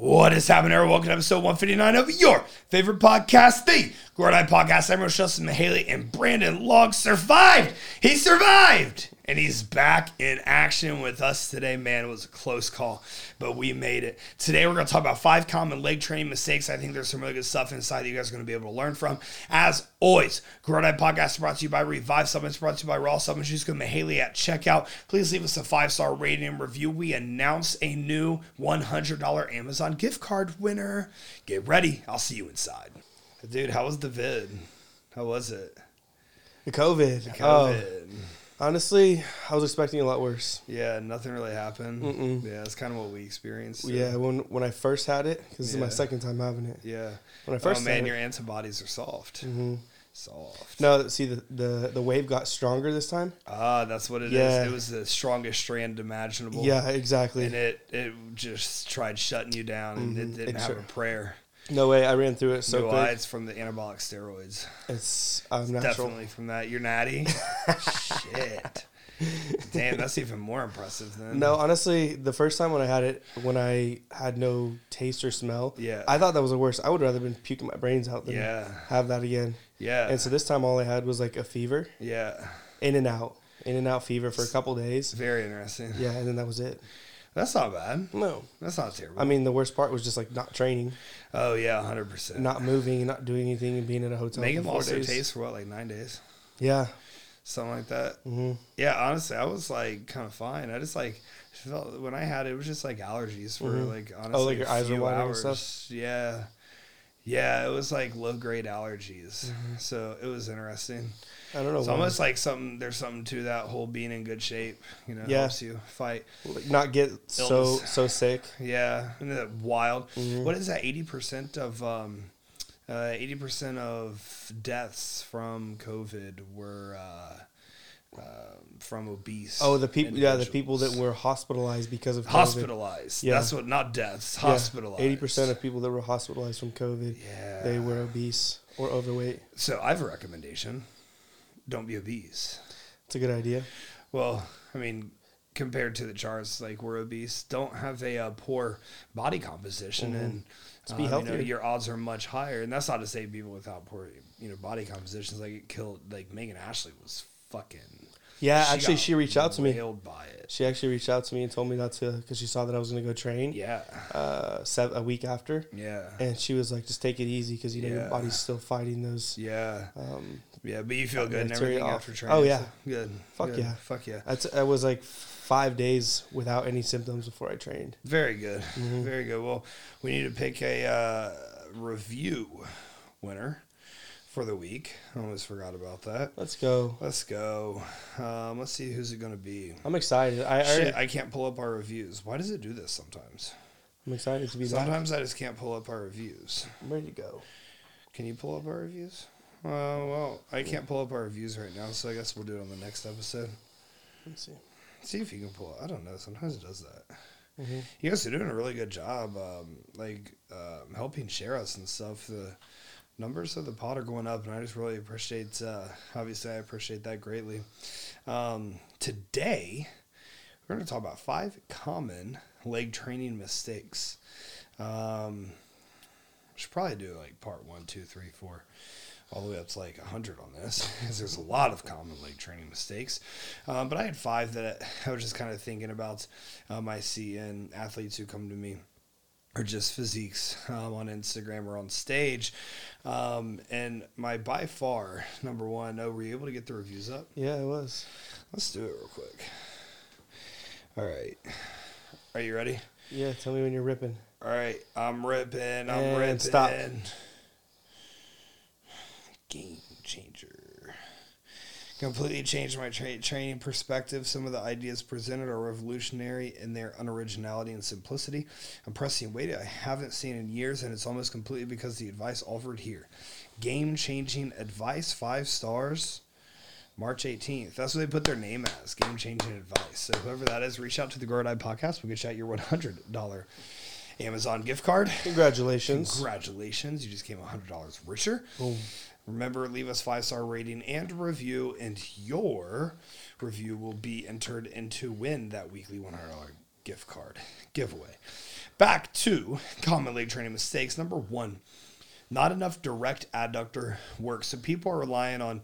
What is happening, everyone? Welcome to episode 159 of your favorite podcast, the Night Podcast. I'm Rochelle Mihaly, and Brandon Long survived. He survived, and he's back in action with us today. Man, it was a close call, but we made it. Today, we're going to talk about five common leg training mistakes. I think there's some really good stuff inside that you guys are going to be able to learn from. As always, Grow or Die Podcast is brought to you by Revive Supplements, brought to you by Raw Supplements. Just go to Mihaly at checkout. Please leave us a five star rating and review. We announce a new $100 Amazon gift card winner. Get ready. I'll see you inside. Dude, how was the vid? How was it? The COVID. The COVID. Oh, honestly, I was expecting a lot worse. Yeah, nothing really happened. Mm-mm. Yeah, it's kind of what we experienced. so- Yeah, when when I first had it, because this is my second time having it. Yeah. When I first oh man, your it, antibodies are soft. Mhm. Soft. no, see the, the the wave got stronger this time. Ah, that's what it is. Yeah. It was the strongest strand imaginable. Yeah, exactly. And it it just tried shutting you down, and it Mhm. didn't It have sure- a prayer. No way, I ran through it so no, quick. it's from the anabolic steroids. It's natural. Definitely from that. You're natty. Shit. Damn, that's even more impressive then. No, honestly, the first time when I had it, when I had no taste or smell, Yeah. I thought that was the worst. I would rather have been puking my brains out than Yeah. have that again. Yeah. And so this time, all I had was like a fever, yeah. in and out, in and out fever for a couple days. Very interesting. Yeah, and then that was it. That's not bad. No, That's not terrible. I mean the worst part was just like not training, oh yeah, hundred percent. not moving, not doing anything, and being in a hotel. Megan lost her days. taste for what, like nine days, Yeah. something like that. hmm Yeah, honestly, I was like kind of fine. I just like felt when I had it, it was just like allergies for Mhm. like honestly. like, your a eyes were watering stuff? Yeah, yeah, it was like low grade allergies. Mm-hmm. So it was interesting. I don't know. It's why. almost like something. There's something to that whole being in good shape. You know, Yeah. helps you fight. Not get so Illness. so sick. Yeah, wild? Mhm. What is that? Eighty percent of um, uh, eighty percent of deaths from COVID were uh, um from obese. Oh, the people. Yeah, the people that were hospitalized because of COVID. hospitalized. Yeah. That's what, not deaths. Hospitalized. Eighty percent of people that were hospitalized from COVID, Yeah. they were obese or overweight. So I have a recommendation. Don't be obese. It's a good idea. Well, I mean, compared to the charts, like we're obese, don't have a uh, poor body composition, Mhm. and um, you know, your odds are much higher. And that's not to say people without poor, you know, body compositions like it killed. Like Megan Ashley was fucking. Yeah, actually, she reached out to me. by it. She actually reached out to me and told me not to because she saw that I was going to go train. Yeah, Uh, sev- a week after, yeah, and she was like, "Just take it easy because you know Yeah. your body's still fighting those." yeah, Um, yeah. But you feel good and everything off. after training. Oh, yeah. so good. Fuck good. yeah. fuck yeah. That's I was like five days without any symptoms before I trained. Very good. Mhm. Very good. Well, we need to pick a uh, review winner for the week. I almost forgot about that. Let's go. Let's go. Um, let's see who's it going to be. I'm excited. I, I Shit, already, I can't pull up our reviews. Why does it do this sometimes? I'm excited to be back. Sometimes I just can't pull up our reviews. I'm ready to go. Can you pull up our reviews? Uh, well, I can't pull up our reviews right now, so I guess we'll do it on the next episode. Let's see. See if you can pull. Up. I don't know. Sometimes it does that. Mhm. You guys are doing a really good job, um, like um, helping share us and stuff. The numbers of the pot are going up, and I just really appreciate. Uh, obviously, I appreciate that greatly. Um, today, we're going to talk about five common leg training mistakes. Um, should probably do like part one, two, three, four, all the way up to like 100 on this because there's a lot of common leg training mistakes. Um, but I had five that I was just kind of thinking about. Um, I see in athletes who come to me or just physiques um, on Instagram or on stage. Um, and my by far number one, oh, were you able to get the reviews up? Yeah, it was. Let's do it real quick. All right. Are you ready? Yeah, tell me when you're ripping. All right, I'm ripping. I'm And ripping. stop. Game changer. Completely changed my tra- training perspective. Some of the ideas presented are revolutionary in their unoriginality and simplicity. I'm pressing weight I haven't seen in years, and it's almost completely because the advice offered here. Game changing advice, five stars. March 18th. That's what they put their name as. Game changing advice. So whoever that is, reach out to the Grow or Die podcast. We'll get you out your $100 Amazon gift card. Congratulations. Congratulations. You just came $100 richer. Boom. Remember, leave us five star rating and review, and your review will be entered into win that weekly $100 gift card giveaway. back to common leg training mistakes. Number one, not enough direct adductor work. So people are relying on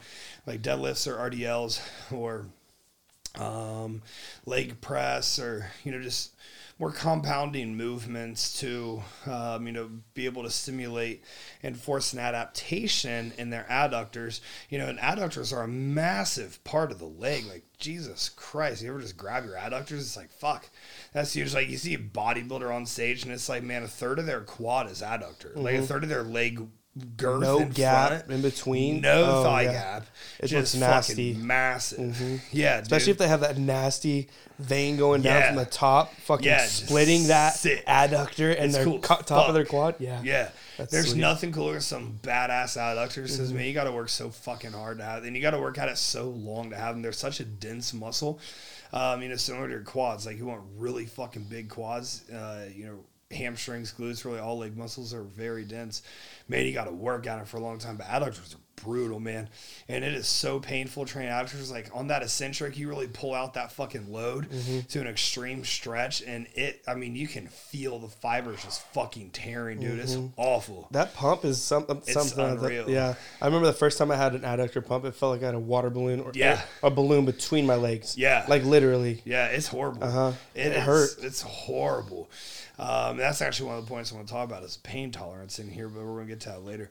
like deadlifts or RDLs or um, leg press or you know just more compounding movements to um, you know be able to stimulate and force an adaptation in their adductors. You know and adductors are a massive part of the leg. Like jesus christ you ever just grab your adductors? It's like fuck. That's huge. Like you see a bodybuilder on stage and it's like man a third of their quad is adductor. Mm-hmm. like a third of their leg girth no in gap front, in between. no Oh, thigh yeah. gap. It just nasty. massive. Mhm. Yeah, Especially dude. if they have that nasty vein going down Yeah. from the top, fucking Yeah, splitting that adductor and their cool co- top of their quad. Yeah. Yeah. That's There's sweet. Mm-hmm. nothing cooler than some badass adductors. Says man, you got to work so fucking hard to have, and you got to work at it so long to have them. They're such a dense muscle. Um, you know, similar to your quads. Like you want really fucking big quads. Uh, you know, hamstrings, glutes, really all leg muscles are very dense. Man, you got to work at it for a long time. But adductors are brutal, man, and it is so painful training adductors. Like on that eccentric, you really pull out that fucking load Mm-hmm. to an extreme stretch, and it. I mean, you can feel the fibers just fucking tearing, dude. It's awful. That pump is some, something. that- unreal. yeah, I remember the first time I had an adductor pump. It felt like I had a water balloon or Yeah. a balloon between my legs. Yeah. like literally. Yeah, it's horrible. Uh-huh. It, It is- hurt. It's horrible. Um, that's actually one of the points I want to talk about is pain tolerance in here, but we're gonna get to that later.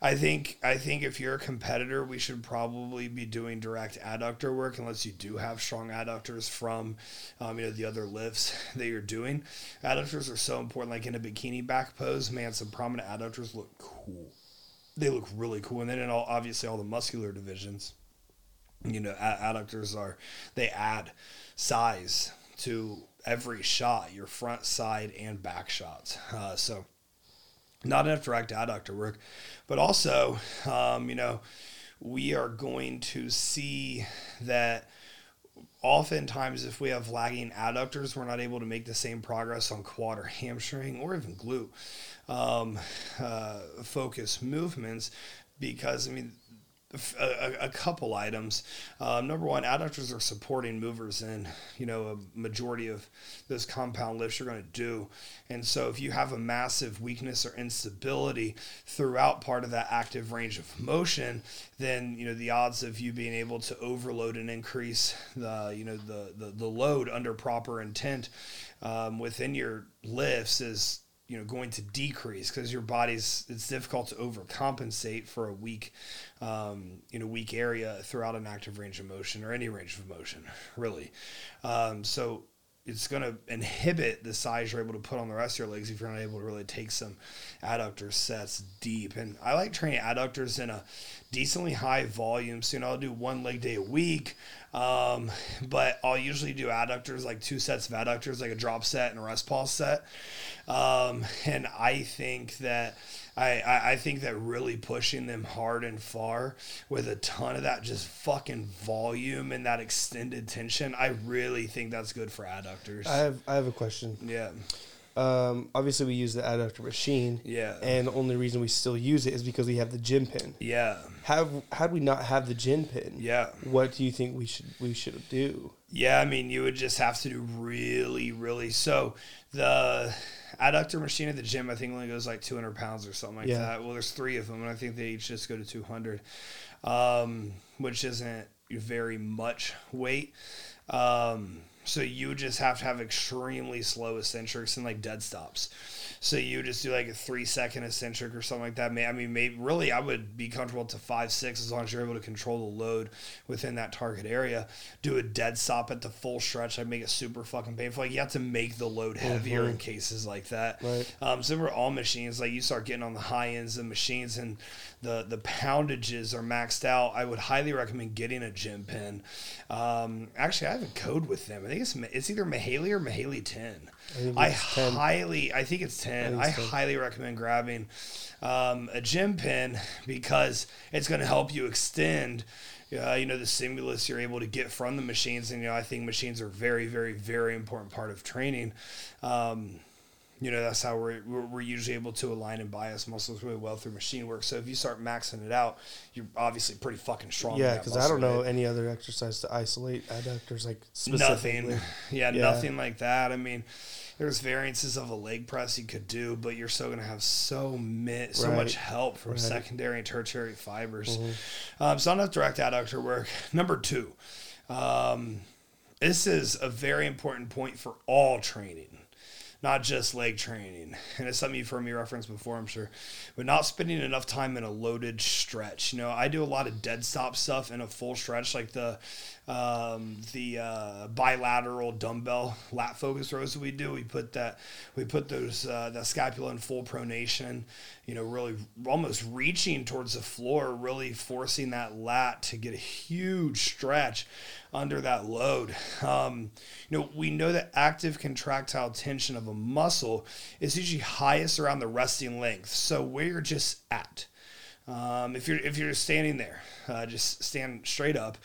I think I think if you're a competitor, we should probably be doing direct adductor work unless you do have strong adductors from um, you know the other lifts that you're doing. Adductors are so important. Like in a bikini back pose, man, some prominent adductors look cool. They look really cool, and then in all obviously all the muscular divisions you know adductors are they add size to every shot your front side and back shots. Uh, so not enough direct adductor work but also um, you know we are going to see that oftentimes if we have lagging adductors we're not able to make the same progress on quad or hamstring or even glute um, uh, focus movements because i mean a, a- couple items. Um, number one, adductors are supporting movers in you know a majority of those compound lifts you're going to do, and so if you have a massive weakness or instability throughout part of that active range of motion, then you know the odds of you being able to overload and increase the you know the the, the load under proper intent um, within your lifts is you know going to decrease because your body's it's difficult to overcompensate for a weak um, you know weak area throughout an active range of motion or any range of motion really. Um, so it's going to inhibit the size you're able to put on the rest of your legs if you're not able to really take some adductor sets deep. And i like training adductors in a decently high volume. So you know i'll do one leg day a week um, but i'll usually do adductors like two sets of adductors like a drop set and a rest pause set um, and I think that I, I, I think that really pushing them hard and far with a ton of that just fucking volume and that extended tension, I really think that's good for adductors. I have I have a question. yeah. Um, obviously, we use the adductor machine. Yeah. And the only reason we still use it is because we have the gym pin. Yeah. Have had we not have the gym pin? Yeah. What do you think we should we should do? Yeah, I mean, you would just have to do really, really. So the adductor machine at the gym, I think, only goes like 200 pounds or something like Yeah. that. Well, there's three of them, and I think they each just go to 200, um, which isn't very much weight. Um, so you just have to have extremely slow eccentrics and like dead stops. So you just do like a three second eccentric or something like that. May I mean, maybe really, I would be comfortable to five six as long as you're able to control the load within that target area. Do a dead stop at the full stretch. I make it super fucking painful. Like you have to make the load heavier in cases like that. Right. Um, so we're all machines. Like you start getting on the high ends of machines and the the poundages are maxed out. I would highly recommend getting a gym pin. Um, actually, I have a code with them. I think it's it's either Mihaly or Mihaly ten. think I 10. highly, I think it's ten. I, it's 10. highly recommend grabbing um, a gym pin because it's going to help you extend. Uh, you know the stimulus you're able to get from the machines, and you know I think machines are very, very, very important part of training. Um, you know that's how we're, we're usually able to align and bias muscles really well through machine work. So if you start maxing it out, you're obviously pretty fucking strong. Yeah, because I don't know right? any other exercise to isolate adductors like specifically. Nothing. Yeah, Yeah. nothing like that. I mean, there's variances of a leg press you could do, but you're still gonna have so mi- so Right. much help from Right. secondary and tertiary fibers. Mm-hmm. Um, so enough direct adductor work. Number two, um, this is a very important point for all training. Not just leg training, and it's something you've heard me reference before, I'm sure, but not spending enough time in a loaded stretch. You know, I do a lot of dead stop stuff in a full stretch, like the um, the uh, bilateral dumbbell lat focus rows that we do. We put that we put those uh, that scapula in full pronation. You know, really almost reaching towards the floor, really forcing that lat to get a huge stretch under that load. Um, you know, we know that active contractile tension of a muscle is usually highest around the resting length. So where you're just at. Um, if you're if you're standing there, uh, just stand straight up.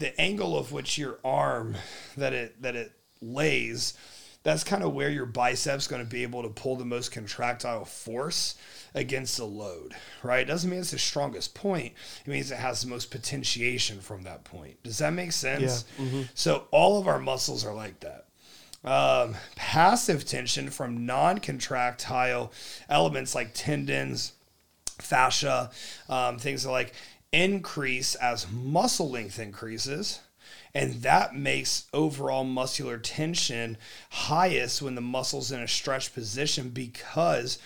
The angle of which your arm that it that it lays, that's kind of where your biceps going to be able to pull the most contractile force against the load, right? It doesn't mean it's the strongest point. It means it has the most potentiation from that point. Does that make sense? Yeah. So all of our muscles are like that. Um, passive tension from non-contractile elements like tendons, fascia, um, things like increase as muscle length increases. And that makes overall muscular tension highest when the muscle's in a stretch position because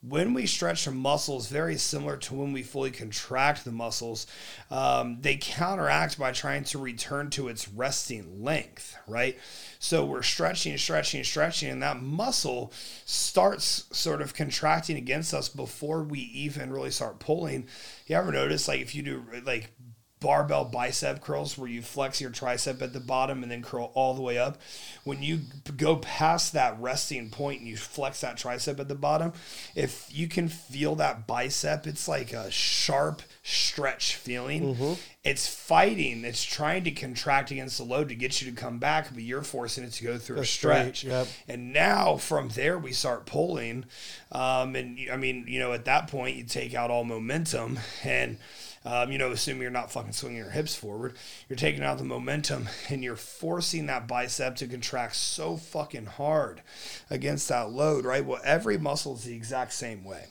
when we stretch the muscles, very similar to when we fully contract the muscles, um, they counteract by trying to return to its resting length, right? So we're stretching, stretching, stretching, and that muscle starts sort of contracting against us before we even really start pulling. You ever notice, like, if you do like barbell bicep curls where you flex your tricep at the bottom and then curl all the way up. When you go past that resting point and you flex that tricep at the bottom, if you can feel that bicep, it's like a sharp stretch feeling. It's fighting, it's trying to contract against the load to get you to come back, but you're forcing it to go through a That's right, stretch. yep. And now from there we start pulling, um, and I mean, you know, at that point you take out all momentum, and um, you know, assuming you're not fucking swinging your hips forward, you're taking out the momentum, and you're forcing that bicep to contract so fucking hard against that load, right? Well, every muscle is the exact same way.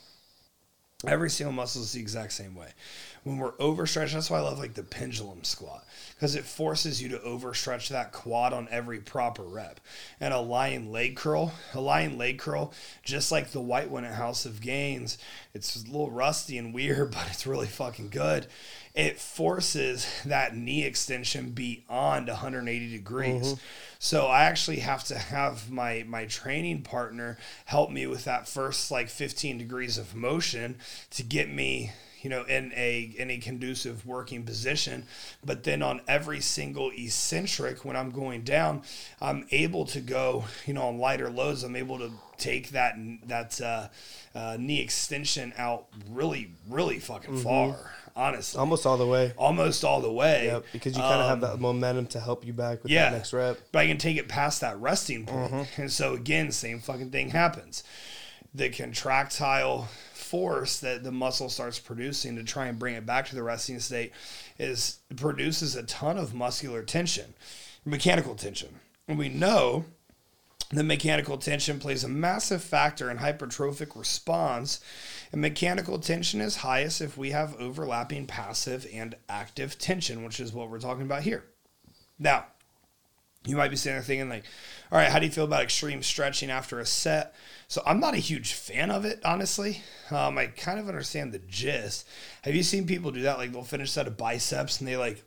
Every single muscle is the exact same way. When we're overstretched, that's why I love like the pendulum squat because it forces you to overstretch that quad on every proper rep. And a lying leg curl, a lying leg curl, just like the white one at House of Gains, it's a little rusty and weird, but it's really fucking good. It forces that knee extension beyond 180 degrees. Mm-hmm. So I actually have to have my my training partner help me with that first like 15 degrees of motion to get me you know in a in a conducive working position but then on every single eccentric when i'm going down i'm able to go you know on lighter loads i'm able to take that that uh, uh, knee extension out really really fucking far honestly Almost all the way. almost all the way Yep, because you kind of have Um, that momentum to help you back with yeah. that next rep. but I can take it past that resting point. Mm-hmm. And so again, same fucking thing happens. The contractile force that the muscle starts producing to try and bring it back to the resting state is produces a ton of muscular tension, mechanical tension. And we know the mechanical tension plays a massive factor in hypertrophic response. And mechanical tension is highest if we have overlapping passive and active tension, which is what we're talking about here. Now, you might be sitting there thinking, like, all right, how do you feel about extreme stretching after a set? So I'm not a huge fan of it, honestly. Um, I kind of understand the gist. Have you seen people do that? Like they'll finish a set of biceps and they like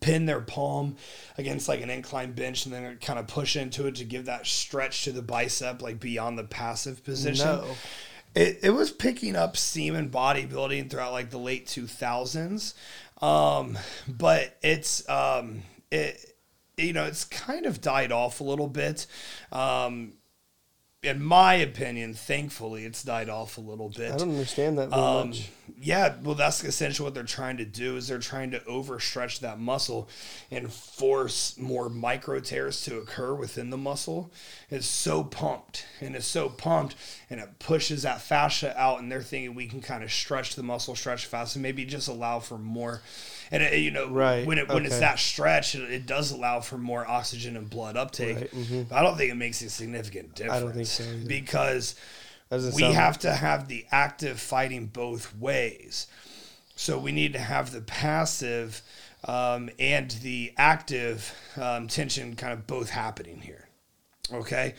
pin their palm against like an incline bench and then kind of push into it to give that stretch to the bicep, like beyond the passive position. No. It, it was picking up steam in bodybuilding throughout like the late 2000s. Um, but it's, um, it, you know, it's kind of died off a little bit. Um, in my opinion, thankfully, it's died off a little bit. I don't understand that Um, much. yeah, well, that's essentially what they're trying to do. Is they're trying to overstretch that muscle and force more micro tears to occur within the muscle. It's so pumped, and it's so pumped, and it pushes that fascia out. And they're thinking we can kind of stretch the muscle, stretch fast, and maybe just allow for more. And it, you know, Right, when it when it's that stretch, it, it does allow for more oxygen and blood uptake. Right, mhm. But I don't think it makes a significant difference. I don't think so either. because we have to have the active fighting both ways. So we need to have the passive um, and the active um, tension kind of both happening here. Okay.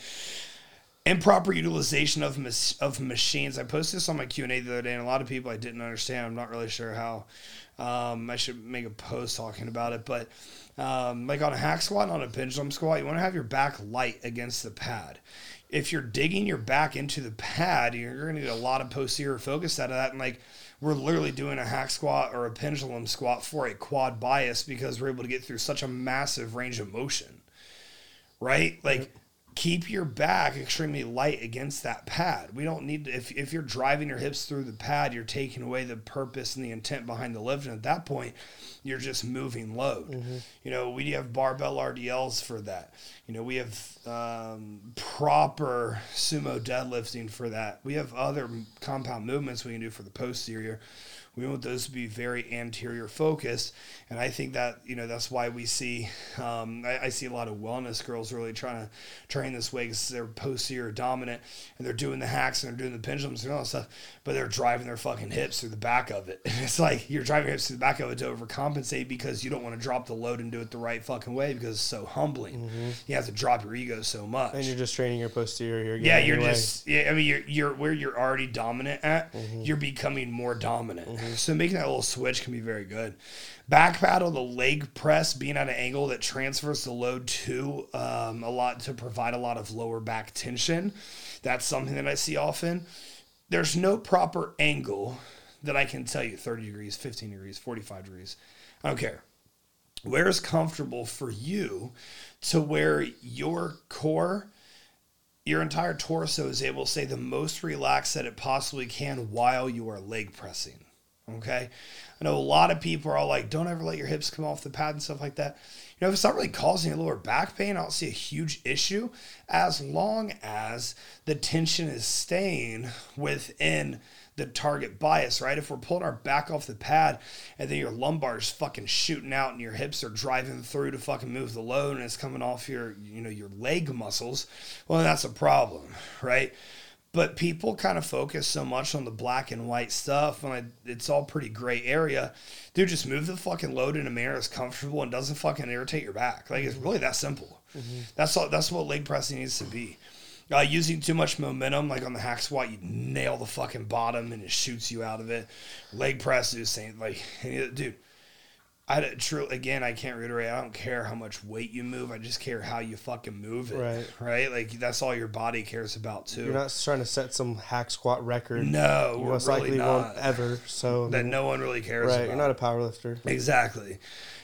Improper utilization of mas- of machines. I posted this on my Q and A the other day, and a lot of people I didn't understand. I'm not really sure how. Um, I should make a post talking about it, but um, like on a hack squat and on a pendulum squat, you want to have your back light against the pad. If you're digging your back into the pad, you're going to get a lot of posterior focus out of that. And like we're literally doing a hack squat or a pendulum squat for a quad bias because we're able to get through such a massive range of motion right? Like keep your back extremely light against that pad. We don't need to, if if you're driving your hips through the pad, you're taking away the purpose and the intent behind the lift, and at that point, you're just moving load. You know, we have barbell RDLs for that. You know, we have um, proper sumo deadlifting for that. We have other compound movements we can do for the posterior. We want those to be very anterior focused, and I think that you know that's why we see um, I, I see a lot of wellness girls really trying to train this way because they're posterior dominant and they're doing the hacks and they're doing the pendulums and all that stuff, but they're driving their fucking hips through the back of it. And it's like you're driving your hips through the back of it to overcompensate because you don't want to drop the load and do it the right fucking way because it's so humbling. You have to drop your ego so much. And you're just training your posterior. Again Yeah, you're anyway. just yeah. I mean, you're you're where you're already dominant at. Mm-hmm. You're becoming more dominant. So making that little switch can be very good. Back paddle, the leg press, being at an angle that transfers the load to um, a lot to provide a lot of lower back tension. That's something that I see often. There's no proper angle that I can tell you 30 degrees, 15 degrees, 45 degrees. I don't care where is comfortable for you to where your core your entire torso is able to stay the most relaxed that it possibly can while you are leg pressing okay i know a lot of people are all like don't ever let your hips come off the pad and stuff like that you know if it's not really causing a lower back pain i don't see a huge issue as long as the tension is staying within the target bias, right? If we're pulling our back off the pad and then your lumbar is fucking shooting out and your hips are driving through to fucking move the load and it's coming off your, you know, your leg muscles, well, that's a problem, right? But people kind of focus so much on the black and white stuff, and I, it's all pretty gray area. Dude, just move the fucking load in a manner that's comfortable and doesn't fucking irritate your back. Like it's really that simple. That's all. That's what leg pressing needs to be. Uh, using too much momentum, like on the hack squat, you nail the fucking bottom and it shoots you out of it. Leg press is saying like, dude, I true again. I can't reiterate. I don't care how much weight you move. I just care how you fucking move it. Right. Right. Like that's all your body cares about too. You're not trying to set some hack squat record. no, you we're most really likely not. won't ever. So I that mean, no one really cares right, about. you're not a power lifter. Exactly.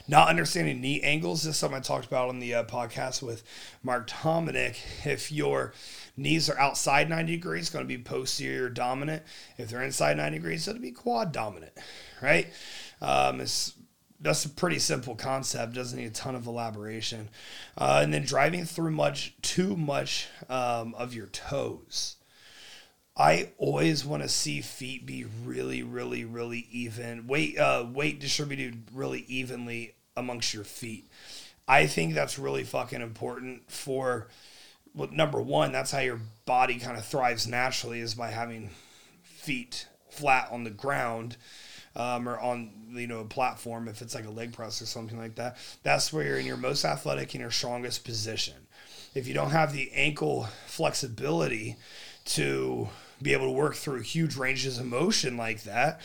Not understanding knee angles is something I talked about on the uh, podcast with Mark Dominic. If your knees are outside 90 degrees, it's going to be posterior dominant. If they're inside 90 degrees, it'll be quad dominant, right? Um, it's that's a pretty simple concept. Doesn't need a ton of elaboration. Uh, and then driving through much too much um, of your toes. I always want to see feet be really, really, really even. Weight, uh, weight distributed really evenly amongst your feet. I think that's really fucking important for. Well, number one, that's how your body kind of thrives naturally is by having feet flat on the ground um, or on you know a platform if it's like a leg press or something like that that's where you're in your most athletic and your strongest position. If you don't have the ankle flexibility to be able to work through huge ranges of motion like that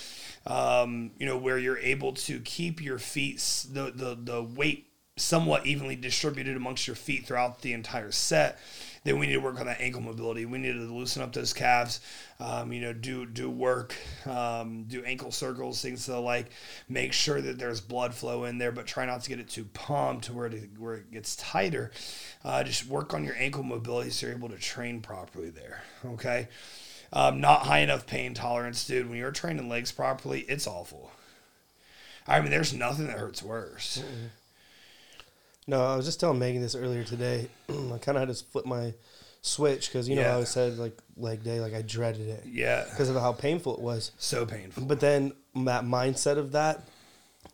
um, you know where you're able to keep your feet the, the the weight somewhat evenly distributed amongst your feet throughout the entire set, then we need to work on that ankle mobility. We need to loosen up those calves. Um, you know, do do work, um, do ankle circles, things to like. Make sure that there's blood flow in there, but try not to get it too pumped where it, where it gets tighter. Uh, just work on your ankle mobility so you're able to train properly there. Okay. Um, not high enough pain tolerance, dude. When you're training legs properly, it's awful. I mean, there's nothing that hurts worse. Mm-hmm. No, I was just telling Megan this earlier today. I kind of had to flip my switch because you know Yeah. I always said like leg day, like I dreaded it Yeah, because of how painful it was. so painful. But then that mindset of that,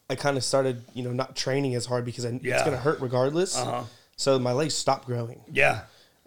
I kind of started, you know, not training as hard because I, it's gonna hurt regardless. Uh huh. So my legs stopped growing, Yeah,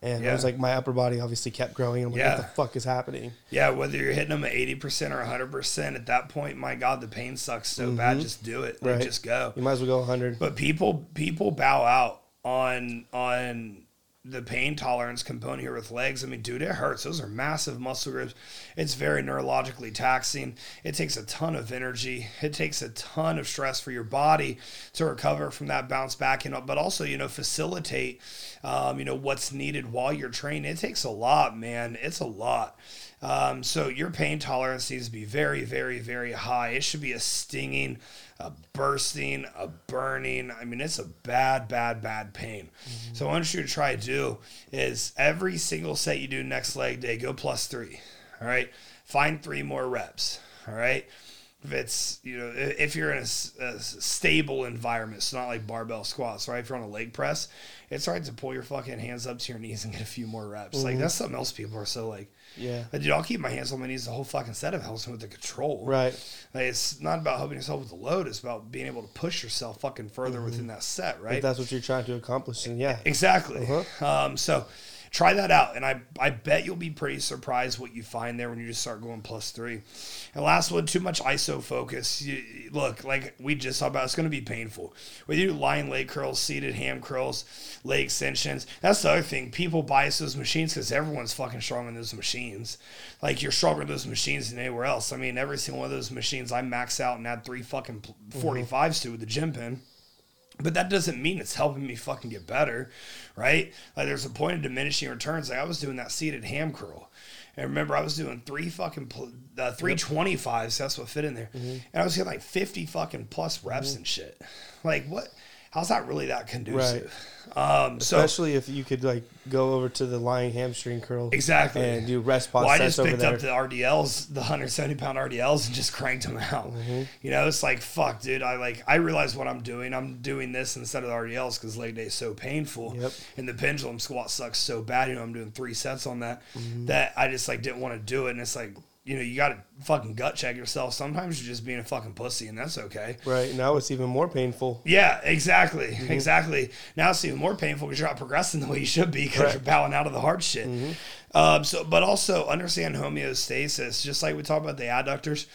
and Yeah. I was like, my upper body obviously kept growing. I'm like, Yeah. what the fuck is happening? yeah. Whether you're hitting them at eighty percent or hundred percent, at that point, my God, the pain sucks so bad. Mm-hmm. Just do it. Like, Right. Just go. You might as well go 100. But people people bow out on on the pain tolerance component here with legs. I mean, dude, it hurts. Those are massive muscle groups. It's very neurologically taxing. It takes a ton of energy. It takes a ton of stress for your body to recover from that bounce back, you know, but also, you know, facilitate um, you know, what's needed while you're training. It takes a lot, man. It's a lot. Um, so your pain tolerance needs to be very, very, very high. It should be a stinging, a bursting, a burning. I mean, it's a bad, bad, bad pain. So what I want you to try to do is every single set you do next leg day, go plus three. All right. Find three more reps. All right. If it's, you know, if you're in a stable environment, it's not like barbell squats, right? If you're on a leg press, it's right to pull your fucking hands up to your knees and get a few more reps. Like, that's something else people are so like, Yeah. like, dude, I'll keep my hands on my knees the whole fucking set of helps me with the control. Right. Like, it's not about helping yourself with the load. It's about being able to push yourself fucking further within that set, right? If that's what you're trying to accomplish, then yeah. Exactly. Uh-huh. Um, so try that out, and I I bet you'll be pretty surprised what you find there when you just start going plus three. And last one, too much ISO focus. You, look, like we just talked about, it's going to be painful. Whether you do lying leg curls, seated ham curls, leg extensions. That's the other thing. People bias those machines because everyone's fucking strong in those machines. Like you're stronger in those machines than anywhere else. I mean, every single one of those machines I max out and add three fucking 45s mm-hmm. to with the gym pin. But that doesn't mean it's helping me fucking get better, right? Like there's a point of diminishing returns. Like I was doing that seated ham curl. And remember, I was doing three fucking pl- uh, three twenty fives. That's what fit in there, and I was getting like fifty fucking plus reps and shit. Like what? How's that really that conducive? Um, so Especially if you could like go over to the lying hamstring curl exactly. and do rest pause Well, I just picked there. up the RDLs, the 170 pound RDLs, and just cranked them out. Mm-hmm. You know, it's like fuck, dude. I like I realize what I'm doing. I'm doing this instead of the RDLs because leg day is so painful, Yep. and the pendulum squat sucks so bad. You know, I'm doing three sets on that Mm-hmm. that I just like didn't want to do it, and it's like. You know, you got to fucking gut check yourself. Sometimes you're just being a fucking pussy, and that's okay. right now, it's even more painful. Yeah, exactly, Mm-hmm. exactly. Now it's even more painful because you're not progressing the way you should be because Correct. you're bowing out of the hard shit. Mm-hmm. Um, so, but also understand homeostasis. Just like we talk about the adductors,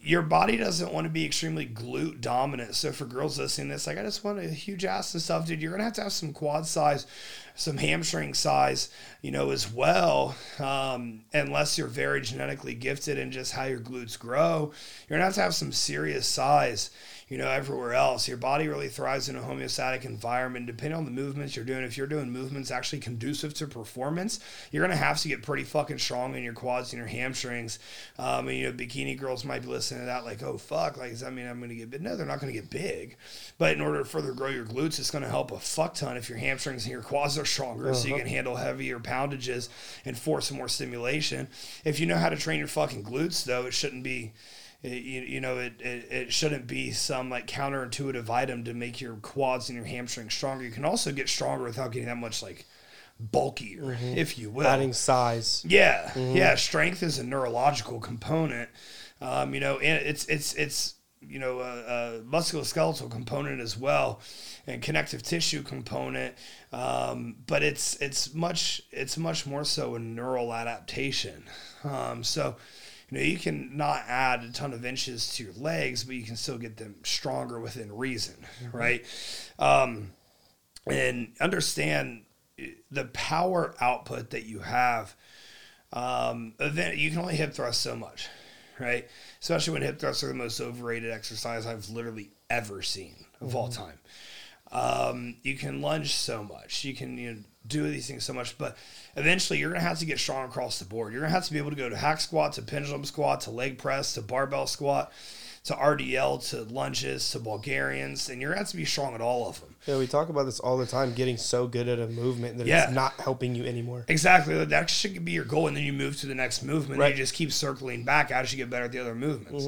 your body doesn't want to be extremely glute dominant. So for girls listening to this, like I just want a huge ass and stuff, dude. You're gonna have to have some quad size, some hamstring size, you know, as well. Um, unless you're very genetically gifted in just how your glutes grow, you're gonna have to have some serious size you know, everywhere else. Your body really thrives in a homeostatic environment. Depending on the movements you're doing, if you're doing movements actually conducive to performance, you're to have to get pretty fucking strong in your quads and your hamstrings. Um, and, you know, bikini girls might be listening to that like, oh, fuck, like, does that mean I'm to get big? No, they're not to get big. But in order to further grow your glutes, it's to help a fuck ton if your hamstrings and your quads are stronger so you uh-huh. can handle heavier poundages and force more stimulation. If you know how to train your fucking glutes, though, it shouldn't be it, you, you know it, it, it shouldn't be some like counterintuitive item to make your quads and your hamstrings stronger. You can also get stronger without getting that much like bulkier mm-hmm. if you will. Adding size. yeah yeah mm-hmm. strength is a neurological component. Um, you know and it's it's it's you know a, a musculoskeletal component as well and connective tissue component. Um, but it's it's much it's much more so a neural adaptation. Um, so you know you can not add a ton of inches to your legs but you can still get them stronger within reason right? Um, and understand the power output that you have. Um, event you can only hip thrust so much right especially when hip thrusts are the most overrated exercise i've literally ever seen of all time Um, you can lunge so much. You can you know, do these things so much, but eventually you're gonna have to get strong across the board. You're gonna have to be able to go to hack squat, to pendulum squat, to leg press, to barbell squat, to RDL, to lunges, to Bulgarians, and you're gonna have to be strong at all of them. Yeah, we talk about this all the time. Getting so good at a movement that Yeah. it's not helping you anymore. Exactly. That should be your goal, and then you move to the next movement. Right. And you just keep circling back as you get better at the other movements.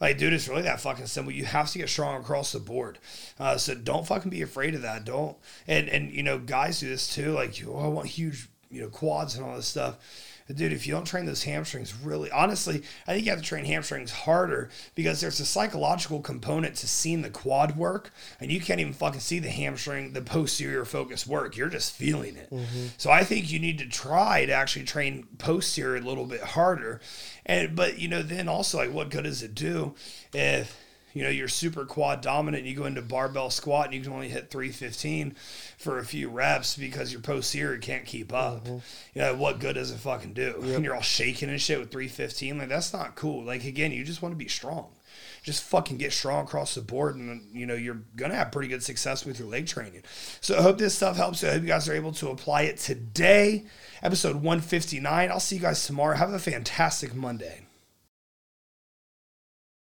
Like, dude, it's really that fucking simple. You have to get strong across the board. Uh, so don't fucking be afraid of that. Don't. And and you know, guys do this too. Like, oh, I want huge, you know, quads and all this stuff. But dude, if you don't train those hamstrings, really, honestly, I think you have to train hamstrings harder because there's a psychological component to seeing the quad work, and you can't even fucking see the hamstring, the posterior focus work. You're just feeling it. Mm-hmm. So I think you need to try to actually train posterior a little bit harder. And but you know, then also like, what good does it do if you know you're super quad dominant and you go into barbell squat and you can only hit 315 for a few reps because your posterior can't keep up. Mm-hmm. You know what good does it fucking do? And you're all shaking and shit with 315 like that's not cool. Like again you just want to be strong. Just fucking get strong across the board and you know you're gonna have pretty good success with your leg training. So i hope this stuff helps you. I hope you guys are able to apply it today. Episode 159 i'll see you guys tomorrow. Have a fantastic monday